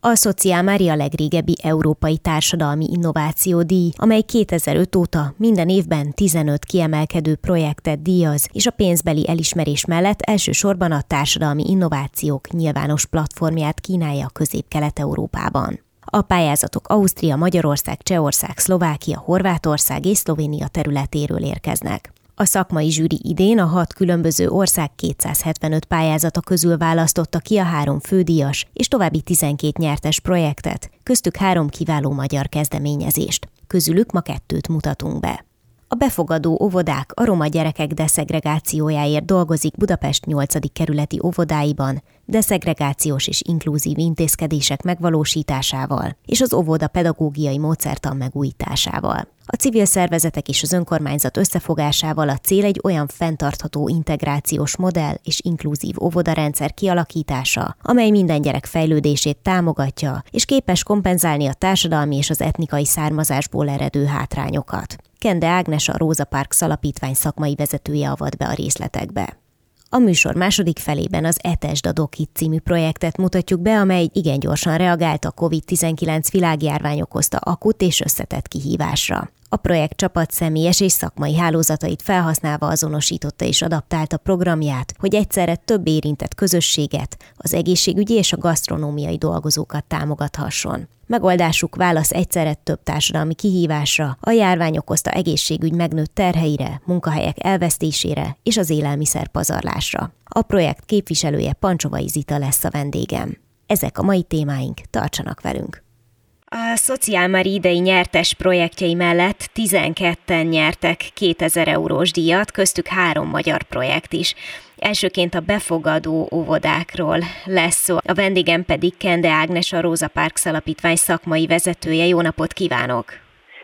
A Szociál Mária legrégebbi Európai Társadalmi Innováció díj, amely 2005 óta minden évben 15 kiemelkedő projektet díjaz, és a pénzbeli elismerés mellett elsősorban a társadalmi innovációk nyilvános platformját kínálja Közép-Kelet-Európában. A pályázatok Ausztria, Magyarország, Csehország, Szlovákia, Horvátország és Szlovénia területéről érkeznek. A szakmai zsűri idén a hat különböző ország 275 pályázata közül választotta ki a három fődíjas és további 12 nyertes projektet, köztük három kiváló magyar kezdeményezést. Közülük ma kettőt mutatunk be. A befogadó óvodák a roma gyerekek deszegregációjáért dolgozik Budapest 8. kerületi óvodáiban, deszegregációs és inkluzív intézkedések megvalósításával és az óvoda pedagógiai módszertan megújításával. A civil szervezetek és az önkormányzat összefogásával a cél egy olyan fenntartható integrációs modell és inkluzív óvodarendszer kialakítása, amely minden gyerek fejlődését támogatja, és képes kompenzálni a társadalmi és az etnikai származásból eredő hátrányokat. Kende Ágnes a Róza Park szalapítvány szakmai vezetője avat be a részletekbe. A műsor második felében az Etesd a Dokit című projektet mutatjuk be, amely igen gyorsan reagált a COVID-19 világjárvány okozta akut és összetett kihívásra. A projekt csapat személyes és szakmai hálózatait felhasználva azonosította és adaptálta programját, hogy egyszerre több érintett közösséget, az egészségügyi és a gasztronómiai dolgozókat támogathasson. Megoldásuk válasz egyszerre több társadalmi kihívásra, a járvány okozta egészségügy megnőtt terheire, munkahelyek elvesztésére és az élelmiszer pazarlásra. A projekt képviselője Pancsovai Zita lesz a vendégem. Ezek a mai témáink, tartsanak velünk! A Szociálmari idei nyertes projektjei mellett 12-en nyertek 2000 eurós díjat, köztük három magyar projekt is. Elsőként a befogadó óvodákról lesz szó. A vendégem pedig Kende Ágnes, a Róza Parks Alapítvány szakmai vezetője. Jó napot kívánok!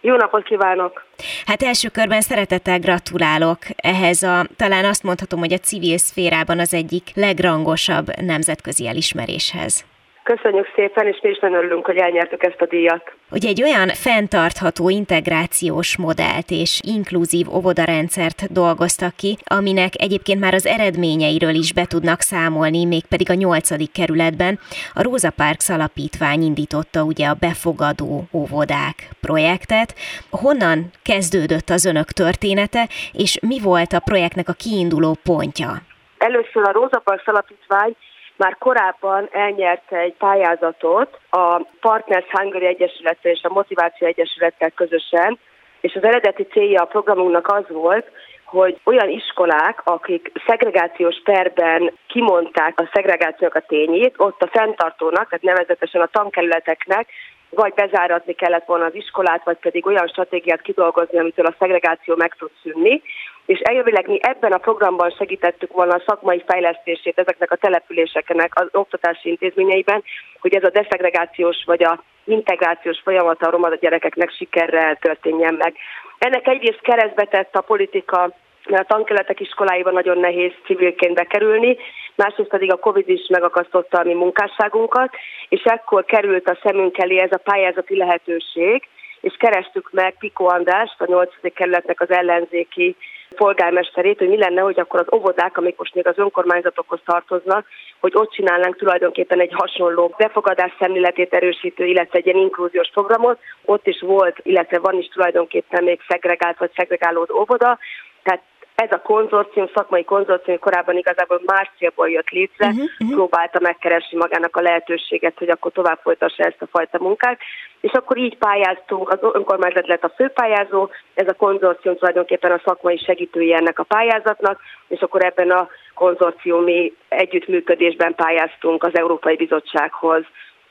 Jó napot kívánok! Hát első körben szeretettel gratulálok ehhez a, talán azt mondhatom, hogy a civil szférában az egyik legrangosabb nemzetközi elismeréshez. Köszönjük szépen, és mi is nagyon örülünk, hogy elnyertük ezt a díjat. Hogy egy olyan fenntartható integrációs modellt és inkluzív óvodarendszert dolgoztak ki, aminek egyébként már az eredményeiről is be tudnak számolni, mégpedig a nyolcadik kerületben. A Rosa Parks alapítvány indította ugye a befogadó óvodák projektet. Honnan kezdődött az önök története, és mi volt a projektnek a kiinduló pontja? Először a Rosa Parks alapítvány már korábban elnyerte egy pályázatot a Partners Hungary Egyesülettel és a Motiváció Egyesülettel közösen, és az eredeti célja a programunknak az volt, hogy olyan iskolák, akik szegregációs terben kimondták a szegregációk a tényét, ott a fenntartónak, tehát nevezetesen a tankerületeknek vagy bezáratni kellett volna az iskolát, vagy pedig olyan stratégiát kidolgozni, amitől a szegregáció meg tud szűnni. És eljövileg mi ebben a programban segítettük volna a szakmai fejlesztését ezeknek a településeknek az oktatási intézményeiben, hogy ez a deszegregációs vagy a integrációs folyamata a roma gyerekeknek sikerrel történjen meg. Ennek egyrészt keresztbe tett a politika mert a tankeletek iskoláiban nagyon nehéz civilként bekerülni, másrészt pedig a Covid is megakasztotta a mi munkásságunkat, és ekkor került a szemünk elé ez a pályázati lehetőség, és kerestük meg Piko Andrást, a 8. kerületnek az ellenzéki polgármesterét, hogy mi lenne, hogy akkor az óvodák, amik most még az önkormányzatokhoz tartoznak, hogy ott csinálnánk tulajdonképpen egy hasonló befogadás szemléletét erősítő, illetve egy ilyen inkluziós programot. Ott is volt, illetve van is tulajdonképpen még szegregált vagy szegregálódó óvoda, tehát ez a konzorcium, szakmai konzorcium korábban igazából más célból jött létre, uh-huh, uh-huh. próbálta megkeresni magának a lehetőséget, hogy akkor tovább folytassa ezt a fajta munkát, és akkor így pályáztunk, az önkormányzat lett a főpályázó, ez a konzorcium tulajdonképpen a szakmai segítője ennek a pályázatnak, és akkor ebben a konzorciumi együttműködésben pályáztunk az Európai Bizottsághoz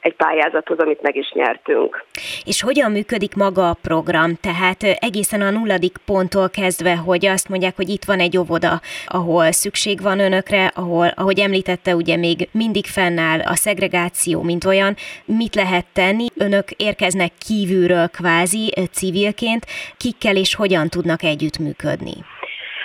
egy pályázathoz, amit meg is nyertünk. És hogyan működik maga a program? Tehát egészen a nulladik ponttól kezdve, hogy azt mondják, hogy itt van egy óvoda, ahol szükség van önökre, ahol, ahogy említette, ugye még mindig fennáll a szegregáció, mint olyan. Mit lehet tenni? Önök érkeznek kívülről kvázi civilként, kikkel és hogyan tudnak együttműködni?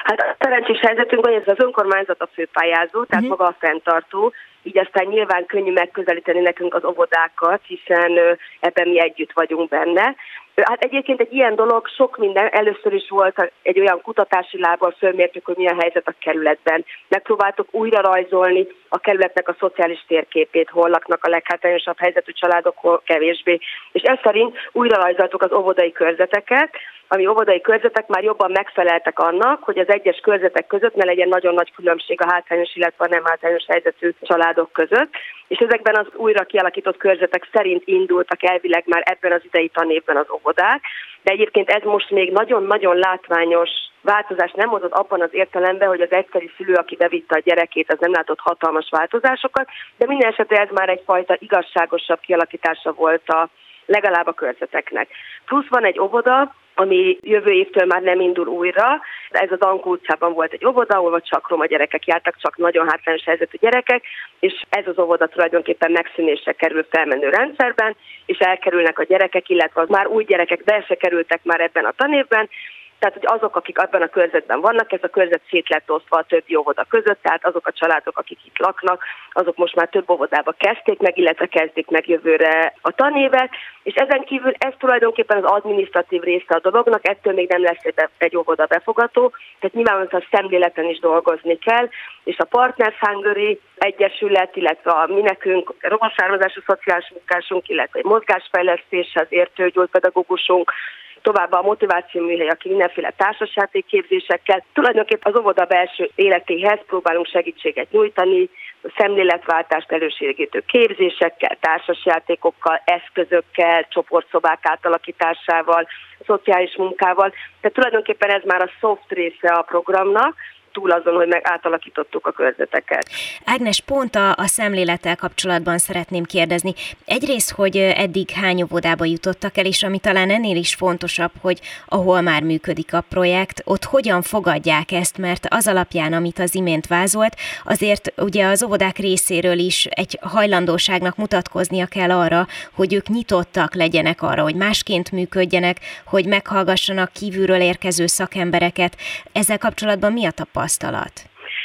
Hát a szerencsés helyzetünk, hogy ez az önkormányzat a főpályázó, tehát uh-huh. maga a fenntartó, így aztán nyilván könnyű megközelíteni nekünk az óvodákat, hiszen ebben mi együtt vagyunk benne. Hát egyébként egy ilyen dolog sok minden, először is volt egy olyan kutatási lábbal fölmértük, hogy milyen helyzet a kerületben. Megpróbáltuk újra rajzolni a kerületnek a szociális térképét, hol laknak a leghátrányosabb helyzetű családok, hol kevésbé. És ez szerint újra rajzoltuk az óvodai körzeteket, ami óvodai körzetek már jobban megfeleltek annak, hogy az egyes körzetek között ne legyen nagyon nagy különbség a hátrányos, illetve a nem hátrányos helyzetű családok között. És ezekben az újra kialakított körzetek szerint indultak elvileg már ebben az idei tanévben az óvodák, de egyébként ez most még nagyon-nagyon látványos változás. Nem hozott abban az értelemben, hogy az egyszeri szülő, aki bevitte a gyerekét, az nem látott hatalmas változásokat, de minden esetre ez már egyfajta igazságosabb kialakítása volt a legalább a körzeteknek. Plusz van egy óvoda, ami jövő évtől már nem indul újra. Ez az Ankó utcában volt egy óvoda, ahol csak roma gyerekek jártak, csak nagyon hátrányos helyzetű gyerekek, és ez az óvoda tulajdonképpen megszűnésre kerül felmenő rendszerben, és elkerülnek a gyerekek, illetve az már új gyerekek be se kerültek már ebben a tanévben, tehát, hogy azok, akik abban a körzetben vannak, ez a körzet szét lett osztva a többi óvoda között, tehát azok a családok, akik itt laknak, azok most már több óvodába kezdték meg, illetve kezdik meg jövőre a tanévet, és ezen kívül ez tulajdonképpen az administratív része a dolognak, ettől még nem lesz egy, egy óvoda befogató, tehát nyilvánvalóan a szemléleten is dolgozni kell, és a Partners Hungary Egyesület, illetve a mi nekünk rokonszármazású szociális munkásunk, illetve egy mozgásfejlesztéshez értő gyógypedagógusunk, továbbá a motiváció műhely, aki mindenféle társasjáték képzésekkel. Tulajdonképpen az óvoda belső életéhez próbálunk segítséget nyújtani, szemléletváltást elősegítő képzésekkel, társasjátékokkal, eszközökkel, csoportszobák átalakításával, szociális munkával. Tehát tulajdonképpen ez már a soft része a programnak, túl azon, hogy meg átalakítottuk a körzeteket. Ágnes, pont a, a szemlélettel kapcsolatban szeretném kérdezni. Egyrészt, hogy eddig hány óvodába jutottak el, és ami talán ennél is fontosabb, hogy ahol már működik a projekt, ott hogyan fogadják ezt, mert az alapján, amit az imént vázolt, azért ugye az óvodák részéről is egy hajlandóságnak mutatkoznia kell arra, hogy ők nyitottak legyenek arra, hogy másként működjenek, hogy meghallgassanak kívülről érkező szakembereket. Ezzel kapcsolatban mi a tapasztalat? Tapasztalat?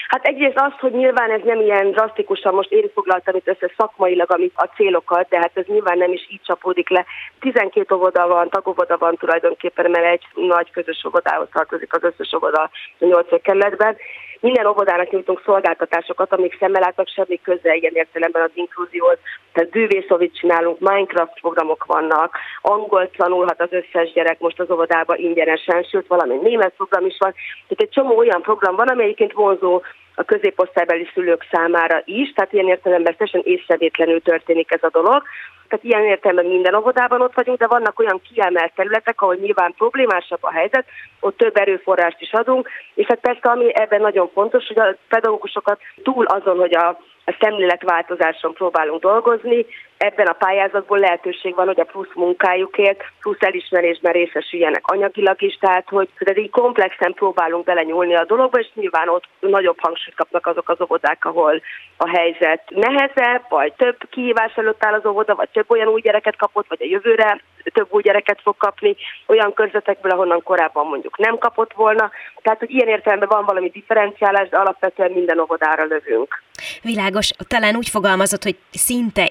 Hát egyrészt az, hogy nyilván ez nem ilyen drasztikusan, most én foglaltam itt össze szakmailag amit a célokat, de hát ez nyilván nem is így csapódik le. 12 óvoda van, tagovoda van tulajdonképpen, mert egy nagy közös óvodához tartozik az összes óvoda a 8 kerületben. Minden óvodának nyújtunk szolgáltatásokat, amik szemmel látnak semmi köze ilyen értelemben az inkluzióhoz. Tehát bűvészovit csinálunk, Minecraft programok vannak, angol tanulhat az összes gyerek most az óvodában ingyenesen, sőt valami német program is van. Tehát egy csomó olyan program van, ami vonzó a középosztálybeli szülők számára is, tehát ilyen értelemben teljesen észrevétlenül történik ez a dolog. Tehát ilyen értelemben minden óvodában ott vagyunk, de vannak olyan kiemelt területek, ahol nyilván problémásabb a helyzet, ott több erőforrást is adunk, és hát persze ami ebben nagyon fontos, hogy a pedagógusokat túl azon, hogy a a szemléletváltozáson próbálunk dolgozni. Ebben a pályázatból lehetőség van, hogy a plusz munkájukért, plusz elismerésben részesüljenek anyagilag is, tehát hogy tehát így komplexen próbálunk belenyúlni a dologba, és nyilván ott nagyobb hangsúlyt kapnak azok az óvodák, ahol a helyzet nehezebb, vagy több kihívás előtt áll az óvoda, vagy több olyan új gyereket kapott, vagy a jövőre több új gyereket fog kapni, olyan körzetekből, ahonnan korábban mondjuk nem kapott volna. Tehát, hogy ilyen értelemben van valami differenciálás, de alapvetően minden óvodára lövünk. Világos, talán úgy fogalmazott, hogy szinte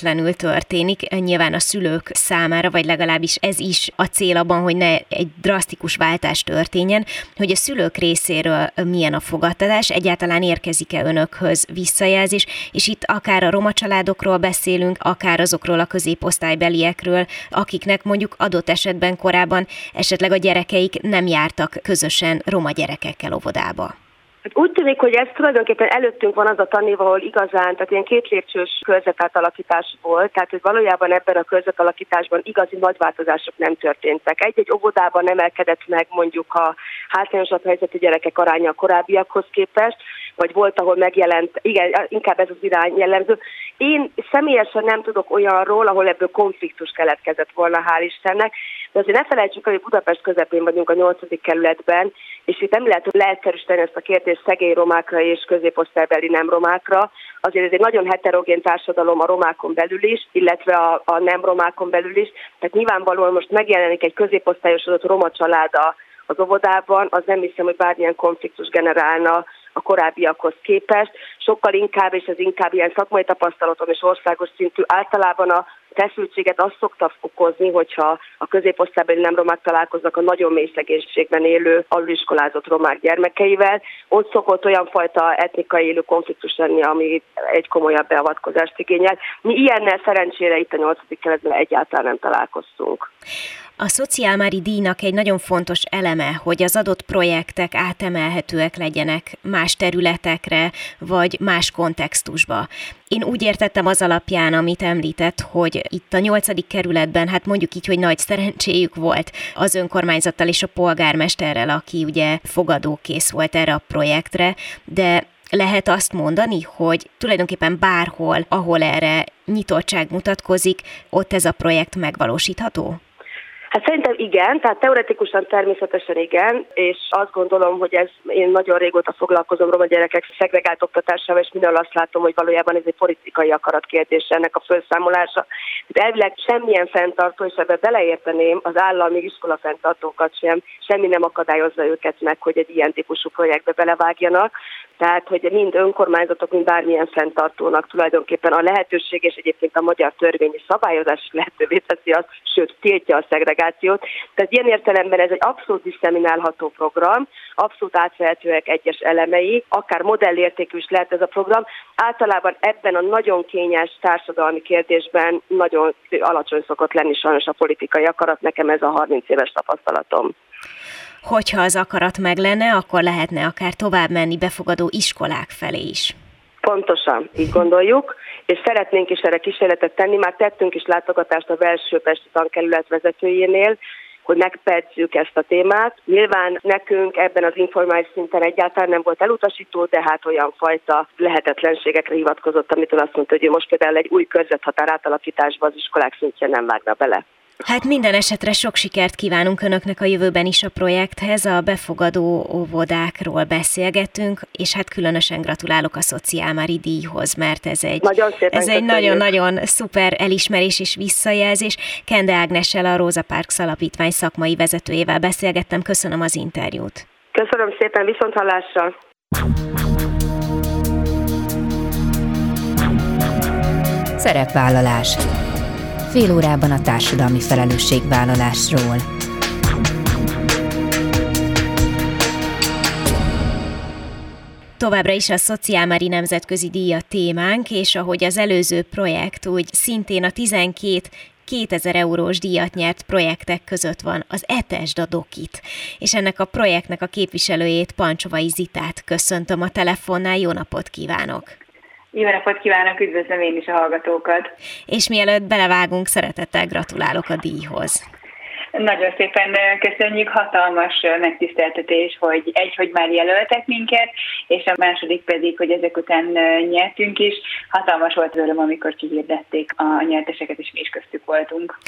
észrevétlenül történik, nyilván a szülők számára, vagy legalábbis ez is a cél abban, hogy ne egy drasztikus váltás történjen, hogy a szülők részéről milyen a fogadtatás, egyáltalán érkezik-e önökhöz visszajelzés, és itt akár a roma családokról beszélünk, akár azokról a középosztálybeliekről, akiknek mondjuk adott esetben korábban esetleg a gyerekeik nem jártak közösen roma gyerekekkel óvodába. Hát úgy tűnik, hogy ez tulajdonképpen előttünk van az a tanév, ahol igazán, tehát ilyen két lépcsős körzetátalakítás volt, tehát hogy valójában ebben a körzetalakításban igazi nagy változások nem történtek. Egy-egy óvodában emelkedett meg mondjuk a hátrányosabb helyzetű gyerekek aránya a korábbiakhoz képest, vagy volt, ahol megjelent, igen, inkább ez az irány jellemző. Én személyesen nem tudok olyanról, ahol ebből konfliktus keletkezett volna, hál' Istennek, de azért ne felejtsük, hogy Budapest közepén vagyunk a 8. kerületben, és itt nem lehet leegyszerűsíteni ezt a kérdést szegény romákra és középosztálybeli nem romákra. Azért ez egy nagyon heterogén társadalom a romákon belül is, illetve a, a nem romákon belül is. Tehát nyilvánvalóan most megjelenik egy középosztályosodott roma család az óvodában, az nem hiszem, hogy bármilyen konfliktus generálna a korábbiakhoz képest. Sokkal inkább, és ez inkább ilyen szakmai tapasztalatom és országos szintű, általában a feszültséget azt szokta okozni, hogyha a középosztálybeli nem romák találkoznak a nagyon mély szegénységben élő, aluliskolázott romák gyermekeivel. Ott szokott olyan fajta etnikai élő konfliktus lenni, ami egy komolyabb beavatkozást igényel. Mi ilyennel szerencsére itt a 8. keletben egyáltalán nem találkoztunk. A szociálmári díjnak egy nagyon fontos eleme, hogy az adott projektek átemelhetőek legyenek más területekre, vagy más kontextusba. Én úgy értettem az alapján, amit említett, hogy itt a nyolcadik kerületben, hát mondjuk így, hogy nagy szerencséjük volt az önkormányzattal és a polgármesterrel, aki ugye fogadókész volt erre a projektre, de lehet azt mondani, hogy tulajdonképpen bárhol, ahol erre nyitottság mutatkozik, ott ez a projekt megvalósítható? Hát szerintem igen, tehát teoretikusan természetesen igen, és azt gondolom, hogy ez, én nagyon régóta foglalkozom roma gyerekek szegregált oktatásával, és minden azt látom, hogy valójában ez egy politikai akarat kérdés ennek a felszámolása. Tehát elvileg semmilyen fenntartó, és ebbe beleérteném az állami iskola fenntartókat sem, semmi nem akadályozza őket meg, hogy egy ilyen típusú projektbe belevágjanak. Tehát, hogy mind önkormányzatok, mind bármilyen fenntartónak tulajdonképpen a lehetőség, és egyébként a magyar törvényi szabályozás lehetővé teszi azt, sőt, tiltja a szegregációt. Tehát ilyen értelemben ez egy abszolút diszeminálható program, abszolút átvehetőek egyes elemei, akár modellértékű is lehet ez a program. Általában ebben a nagyon kényes társadalmi kérdésben nagyon alacsony szokott lenni sajnos a politikai akarat, nekem ez a 30 éves tapasztalatom hogyha az akarat meg lenne, akkor lehetne akár tovább menni befogadó iskolák felé is. Pontosan, így gondoljuk, és szeretnénk is erre kísérletet tenni. Már tettünk is látogatást a belső Pesti tankerület vezetőjénél, hogy megpercjük ezt a témát. Nyilván nekünk ebben az informális szinten egyáltalán nem volt elutasító, de hát olyan fajta lehetetlenségekre hivatkozott, amitől azt mondta, hogy most például egy új körzethatár átalakításba az iskolák szintjén nem vágna bele. Hát minden esetre sok sikert kívánunk Önöknek a jövőben is a projekthez, a befogadó óvodákról beszélgetünk, és hát különösen gratulálok a Szociálmári díjhoz, mert ez egy, nagyon ez egy nagyon-nagyon szuper elismerés és visszajelzés. Kende Ágnessel, a Róza Parks Alapítvány szakmai vezetőjével beszélgettem. Köszönöm az interjút. Köszönöm szépen, viszont hallásra! Szerepvállalás fél órában a társadalmi felelősségvállalásról. Továbbra is a Szociálmári Nemzetközi Díja témánk, és ahogy az előző projekt, úgy szintén a 12 2000 eurós díjat nyert projektek között van az Etesd a Dokit, és ennek a projektnek a képviselőjét Pancsovai Zitát köszöntöm a telefonnál, jó napot kívánok! Jó napot kívánok, üdvözlöm én is a hallgatókat. És mielőtt belevágunk, szeretettel gratulálok a díjhoz. Nagyon szépen köszönjük, hatalmas megtiszteltetés, hogy egy, hogy már jelöltek minket, és a második pedig, hogy ezek után nyertünk is. Hatalmas volt öröm, amikor kihirdették a nyerteseket, és mi is köztük voltunk.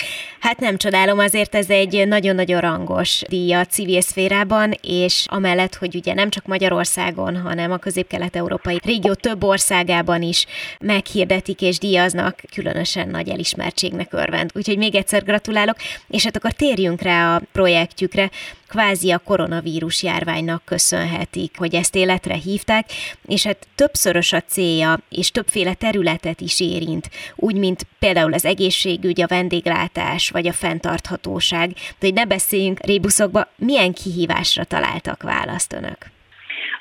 Hát nem csodálom, azért ez egy nagyon-nagyon rangos díj a civil szférában, és amellett, hogy ugye nem csak Magyarországon, hanem a közép-kelet-európai régió több országában is meghirdetik és díjaznak, különösen nagy elismertségnek örvend. Úgyhogy még egyszer gratulálok, és hát akkor térjünk rá a projektjükre, kvázi a koronavírus járványnak köszönhetik, hogy ezt életre hívták, és hát többszörös a célja, és többféle területet is érint, úgy, mint például az egészségügy, a vendéglátás, vagy a fenntarthatóság. De hogy ne beszéljünk rébuszokba, milyen kihívásra találtak választ önök?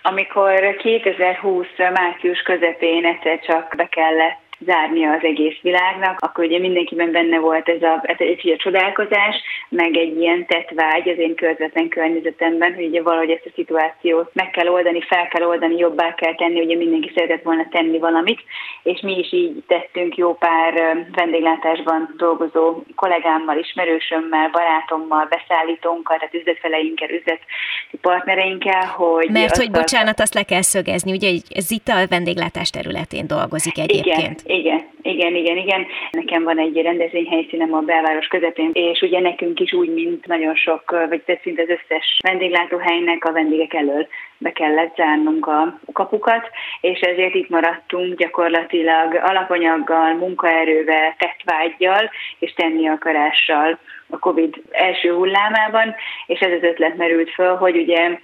Amikor 2020 március közepén egyszer csak be kellett zárnia az egész világnak, akkor ugye mindenkiben benne volt ez a, ez egy a csodálkozás, meg egy ilyen tettvágy az én közvetlen környezetemben, hogy ugye valahogy ezt a szituációt meg kell oldani, fel kell oldani, jobbá kell tenni, ugye mindenki szeretett volna tenni valamit, és mi is így tettünk jó pár vendéglátásban dolgozó kollégámmal, ismerősömmel, barátommal, beszállítónkkal, tehát üzletfeleinkkel, üzleti partnereinkkel, hogy... Mert hogy, bocsánat, azt le kell szögezni, ugye ez itt a vendéglátás területén dolgozik egyébként. Igen, igen, igen, igen, igen. Nekem van egy rendezvényhelyszínem a belváros közepén, és ugye nekünk is úgy, mint nagyon sok, vagy szinte az összes vendéglátóhelynek a vendégek elől be kellett zárnunk a kapukat, és ezért itt maradtunk gyakorlatilag alapanyaggal, munkaerővel, tettvágyjal és tenni akarással a COVID első hullámában, és ez az ötlet merült föl, hogy ugye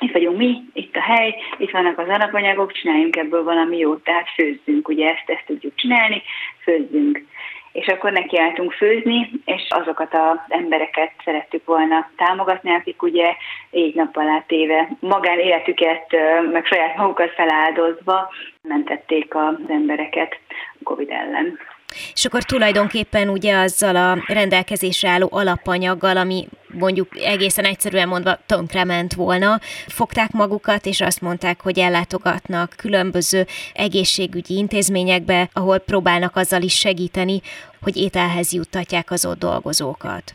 itt vagyunk mi, itt a hely, itt vannak az alapanyagok, csináljunk ebből valami jót, tehát főzzünk, ugye ezt, ezt tudjuk csinálni, főzzünk. És akkor nekiálltunk főzni, és azokat az embereket szerettük volna támogatni, akik ugye így nappal átéve magán életüket, meg saját magukat feláldozva mentették az embereket Covid ellen. És akkor tulajdonképpen ugye azzal a rendelkezésre álló alapanyaggal, ami mondjuk egészen egyszerűen mondva tönkrement volna, fogták magukat, és azt mondták, hogy ellátogatnak különböző egészségügyi intézményekbe, ahol próbálnak azzal is segíteni, hogy ételhez juttatják az ott dolgozókat.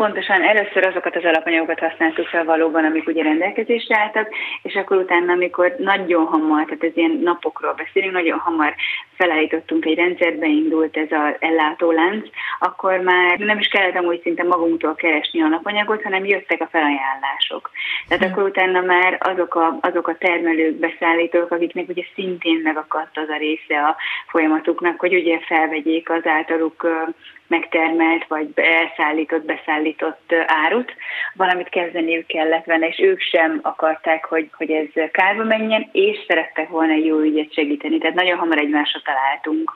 Pontosan először azokat az alapanyagokat használtuk fel valóban, amik ugye rendelkezésre álltak, és akkor utána, amikor nagyon hamar, tehát ez ilyen napokról beszélünk, nagyon hamar felállítottunk egy rendszert, beindult ez az ellátólánc, akkor már nem is kellett amúgy szinte magunktól keresni alapanyagot, hanem jöttek a felajánlások. Tehát akkor utána már azok a, azok a termelők, beszállítók, akiknek ugye szintén megakadt az a része a folyamatuknak, hogy ugye felvegyék az általuk megtermelt vagy elszállított, beszállított árut, valamit kezdeniük kellett vele, és ők sem akarták, hogy, hogy ez kárba menjen, és szerettek volna jó ügyet segíteni. Tehát nagyon hamar egymásra találtunk.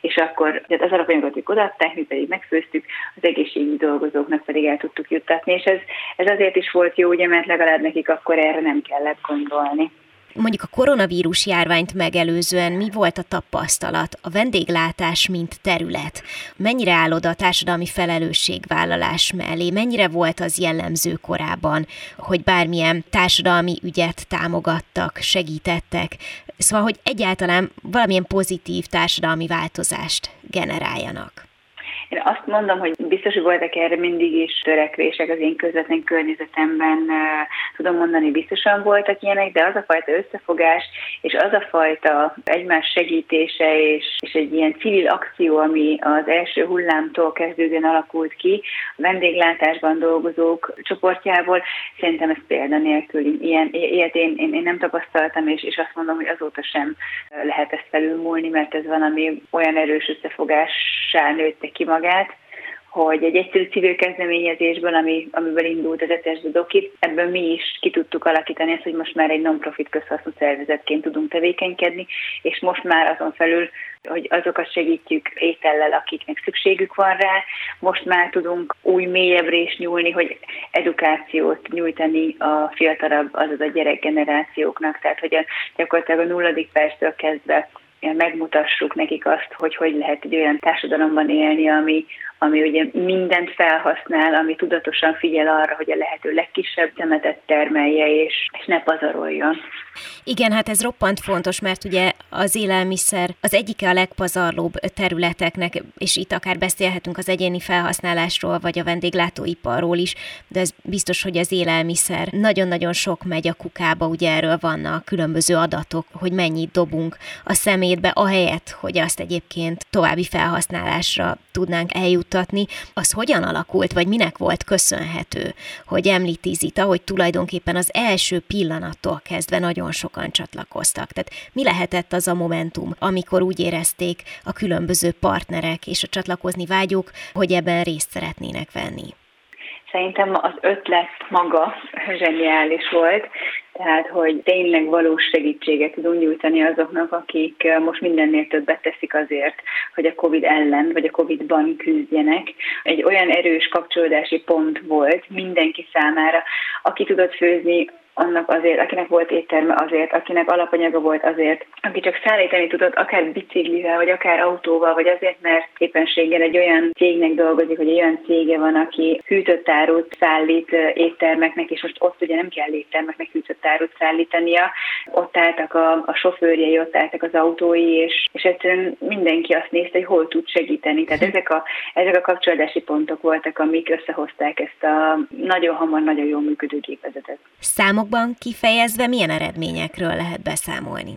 És akkor tehát az alapanyagot odaadták, mi pedig megfőztük, az egészségügyi dolgozóknak pedig el tudtuk juttatni. És ez, ez azért is volt jó, ugye, mert legalább nekik akkor erre nem kellett gondolni. Mondjuk a koronavírus járványt megelőzően mi volt a tapasztalat, a vendéglátás mint terület? Mennyire áll oda a társadalmi felelősségvállalás mellé? Mennyire volt az jellemző korában, hogy bármilyen társadalmi ügyet támogattak, segítettek? Szóval, hogy egyáltalán valamilyen pozitív társadalmi változást generáljanak. Én azt mondom, hogy biztos, hogy voltak erre mindig is törekvések az én közvetlen környezetemben, tudom mondani, biztosan voltak ilyenek, de az a fajta összefogás, és az a fajta egymás segítése, és, és egy ilyen civil akció, ami az első hullámtól kezdődően alakult ki, a vendéglátásban dolgozók csoportjából, szerintem ez példanélküli. Ilyen, ilyet én, én, én nem tapasztaltam, és, és azt mondom, hogy azóta sem lehet ezt felülmúlni, mert ez valami olyan erős összefogássá nőtte ki magát, magát, hogy egy egyszerű civil kezdeményezésből, ami, amiből indult az ETS Dokit, ebből mi is ki tudtuk alakítani ezt, hogy most már egy non-profit közhasznú szervezetként tudunk tevékenykedni, és most már azon felül, hogy azokat segítjük étellel, akiknek szükségük van rá, most már tudunk új mélyebbre is nyúlni, hogy edukációt nyújtani a fiatalabb, azaz a gyerekgenerációknak, tehát hogy a, gyakorlatilag a nulladik perctől kezdve megmutassuk nekik azt, hogy hogy lehet egy olyan társadalomban élni, ami, ami ugye mindent felhasznál, ami tudatosan figyel arra, hogy a lehető legkisebb temetet termelje, és, és ne pazaroljon. Igen, hát ez roppant fontos, mert ugye az élelmiszer az egyike a legpazarlóbb területeknek, és itt akár beszélhetünk az egyéni felhasználásról, vagy a vendéglátóiparról is, de ez biztos, hogy az élelmiszer nagyon-nagyon sok megy a kukába, ugye erről vannak különböző adatok, hogy mennyit dobunk a szemétbe, ahelyett, hogy azt egyébként további felhasználásra tudnánk eljutni juttatni, az hogyan alakult, vagy minek volt köszönhető, hogy említi Zita, hogy tulajdonképpen az első pillanattól kezdve nagyon sokan csatlakoztak. Tehát mi lehetett az a momentum, amikor úgy érezték a különböző partnerek és a csatlakozni vágyók, hogy ebben részt szeretnének venni? Szerintem az ötlet maga zseniális volt, tehát hogy tényleg valós segítséget tudunk nyújtani azoknak, akik most mindennél többet teszik azért, hogy a COVID ellen vagy a COVID-ban küzdjenek. Egy olyan erős kapcsolódási pont volt mindenki számára, aki tudott főzni, annak azért, akinek volt étterme azért, akinek alapanyaga volt azért, aki csak szállítani tudott, akár biciklivel, vagy akár autóval, vagy azért, mert éppenséggel egy olyan cégnek dolgozik, hogy egy olyan cége van, aki hűtött árut szállít éttermeknek, és most ott ugye nem kell éttermeknek hűtött árut szállítania, ott álltak a, a sofőrjei, ott álltak az autói, és, és egyszerűen mindenki azt nézte, hogy hol tud segíteni. Tehát ezek a, ezek a kapcsolódási pontok voltak, amik összehozták ezt a nagyon hamar, nagyon jól működő gépezetet. Számokban kifejezve milyen eredményekről lehet beszámolni?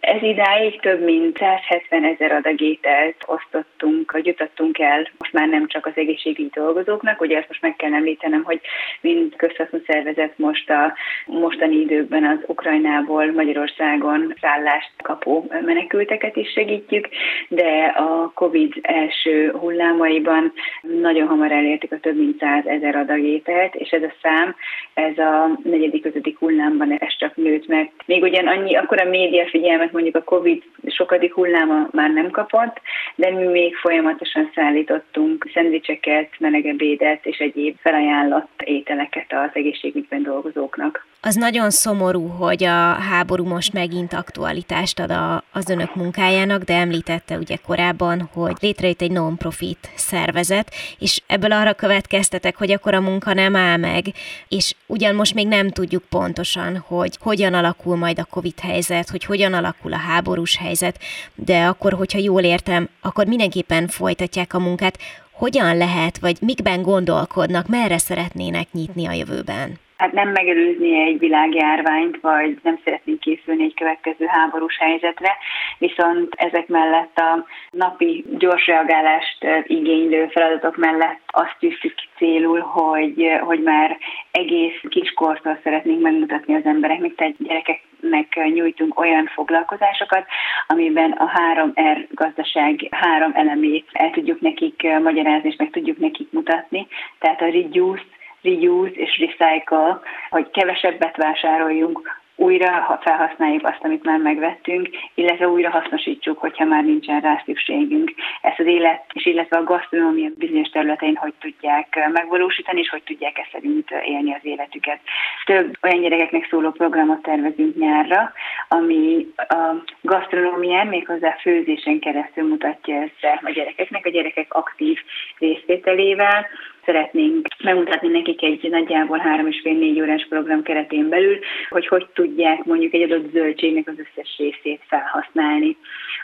Ez idáig több mint 170 ezer adag ételt osztottunk, vagy jutottunk el most már nem csak az egészségügyi dolgozóknak, ugye ezt most meg kell említenem, hogy mind közhasznú szervezet most a mostani időkben az Ukrajnából Magyarországon szállást kapó menekülteket is segítjük, de a COVID első hullámaiban nagyon hamar elértük a több mint 100 ezer adag ételt, és ez a szám, ez a negyedik, ötödik hullámban ez csak nőtt, mert még ugyan annyi, akkor a média figyelmet mondjuk a COVID sokadik hulláma már nem kapott, de mi még folyamatosan szállítottunk szendvicseket, melegebédet és egyéb felajánlott ételeket az egészségügyben dolgozóknak. Az nagyon szomorú, hogy a háború most megint aktualitást ad a, az önök munkájának, de említette ugye korábban, hogy létrejött egy non-profit szervezet, és ebből arra következtetek, hogy akkor a munka nem áll meg, és ugyan most még nem tudjuk pontosan, hogy hogyan alakul majd a COVID helyzet, hogy hogyan alakul a háborús helyzet, de akkor, hogyha jól értem, akkor mindenképpen folytatják a munkát. Hogyan lehet, vagy mikben gondolkodnak, merre szeretnének nyitni a jövőben? Hát nem megelőzni egy világjárványt, vagy nem szeretnénk készülni egy következő háborús helyzetre, viszont ezek mellett a napi gyors reagálást igénylő feladatok mellett azt tűztük célul, hogy, hogy már egész kiskortól szeretnénk megmutatni az embereknek, tehát gyerekeknek nyújtunk olyan foglalkozásokat, amiben a 3R gazdaság három elemét el tudjuk nekik magyarázni, és meg tudjuk nekik mutatni. Tehát a reduce, reuse és recycle, hogy kevesebbet vásároljunk, újra felhasználjuk azt, amit már megvettünk, illetve újra hasznosítsuk, hogyha már nincsen rá szükségünk. Ezt az élet, és illetve a gasztronómia bizonyos területein hogy tudják megvalósítani, és hogy tudják ezt szerint élni az életüket. Több olyan gyerekeknek szóló programot tervezünk nyárra, ami a gasztronómián méghozzá főzésen keresztül mutatja ezt a gyerekeknek, a gyerekek aktív részvételével, szeretnénk megmutatni nekik egy nagyjából három és fél négy órás program keretén belül, hogy hogy tudják mondjuk egy adott zöldségnek az összes részét felhasználni,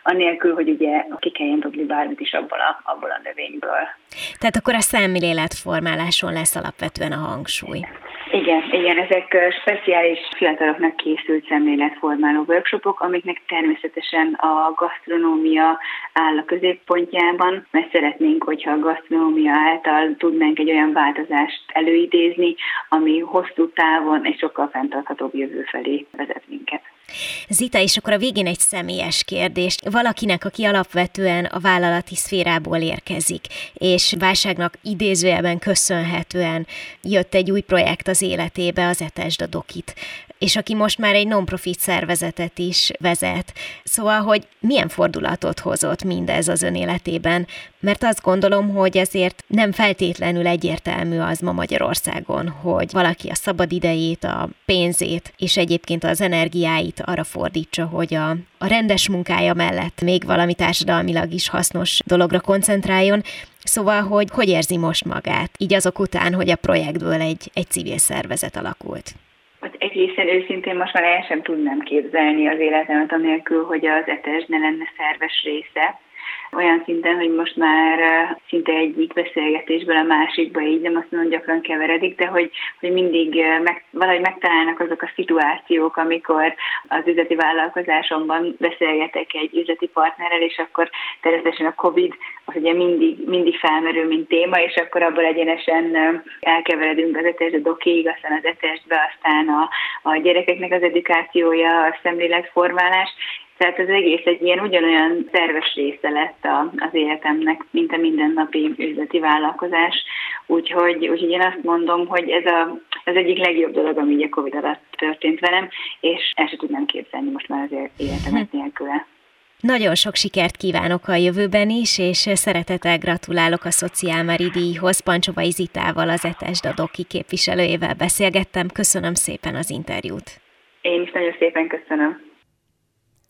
anélkül, hogy ugye ki kelljen dobni bármit is abból a, abból a növényből. Tehát akkor a szemléletformáláson lesz alapvetően a hangsúly. Igen, igen, ezek speciális fiataloknak készült szemléletformáló workshopok, amiknek természetesen a gasztronómia áll a középpontjában, mert szeretnénk, hogyha a gasztronómia által tudnánk egy olyan változást előidézni, ami hosszú távon egy sokkal fenntarthatóbb jövő felé vezet minket. Zita, és akkor a végén egy személyes kérdés. Valakinek, aki alapvetően a vállalati szférából érkezik, és válságnak idézőjelben köszönhetően jött egy új projekt az életébe, az a Dokit és aki most már egy non-profit szervezetet is vezet. Szóval, hogy milyen fordulatot hozott mindez az ön életében, mert azt gondolom, hogy ezért nem feltétlenül egyértelmű az ma Magyarországon, hogy valaki a szabad idejét, a pénzét és egyébként az energiáit arra fordítsa, hogy a, a rendes munkája mellett még valami társadalmilag is hasznos dologra koncentráljon. Szóval, hogy hogy érzi most magát, így azok után, hogy a projektből egy, egy civil szervezet alakult? Egészen őszintén most már el sem tudnám képzelni az életemet, anélkül, hogy az etes ne lenne szerves része olyan szinten, hogy most már szinte egyik beszélgetésből a másikba így nem azt mondom, gyakran keveredik, de hogy, hogy mindig meg, valahogy megtalálnak azok a szituációk, amikor az üzleti vállalkozásomban beszélgetek egy üzleti partnerrel, és akkor természetesen a COVID az ugye mindig, mindig felmerül, mint téma, és akkor abból egyenesen elkeveredünk az etesd dokéig, aztán az etesdbe, aztán a, a gyerekeknek az edukációja, a szemléletformálás, tehát az egész egy ilyen ugyanolyan szerves része lett a, az életemnek, mint a mindennapi üzleti vállalkozás. Úgyhogy, úgyhogy én azt mondom, hogy ez a, az egyik legjobb dolog, ami a Covid alatt történt velem, és el sem tudnám képzelni most már az életemet nélküle. Nagyon sok sikert kívánok a jövőben is, és szeretettel gratulálok a Szociálmari díjhoz. Pancsovai Zitával, az Etes Dadoki képviselőjével beszélgettem. Köszönöm szépen az interjút. Én is nagyon szépen köszönöm.